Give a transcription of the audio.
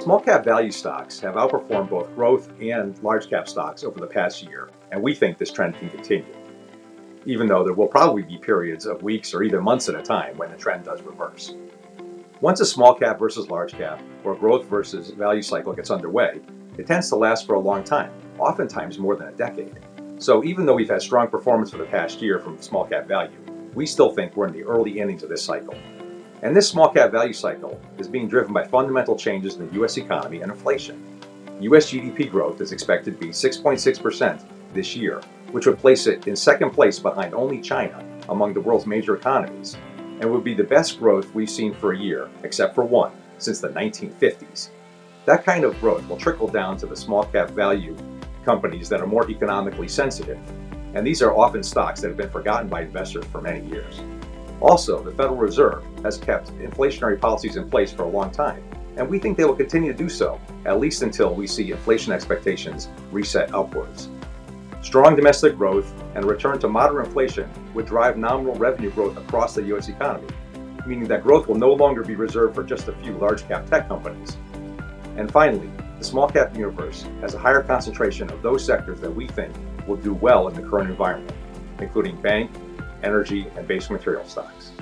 Small cap value stocks have outperformed both growth and large cap stocks over the past year, and we think this trend can continue. Even though there will probably be periods of weeks or even months at a time when the trend does reverse. Once a small cap versus large cap or growth versus value cycle gets underway, it tends to last for a long time, oftentimes more than a decade. So even though we've had strong performance for the past year from small cap value, we still think we're in the early innings of this cycle. And this small cap value cycle is being driven by fundamental changes in the US economy and inflation. US GDP growth is expected to be 6.6% this year, which would place it in second place behind only China among the world's major economies, and would be the best growth we've seen for a year, except for one, since the 1950s. That kind of growth will trickle down to the small cap value companies that are more economically sensitive, and these are often stocks that have been forgotten by investors for many years. Also, the Federal Reserve has kept inflationary policies in place for a long time, and we think they will continue to do so, at least until we see inflation expectations reset upwards. Strong domestic growth and a return to moderate inflation would drive nominal revenue growth across the U.S. economy, meaning that growth will no longer be reserved for just a few large cap tech companies. And finally, the small cap universe has a higher concentration of those sectors that we think will do well in the current environment, including bank, energy, and basic material stocks.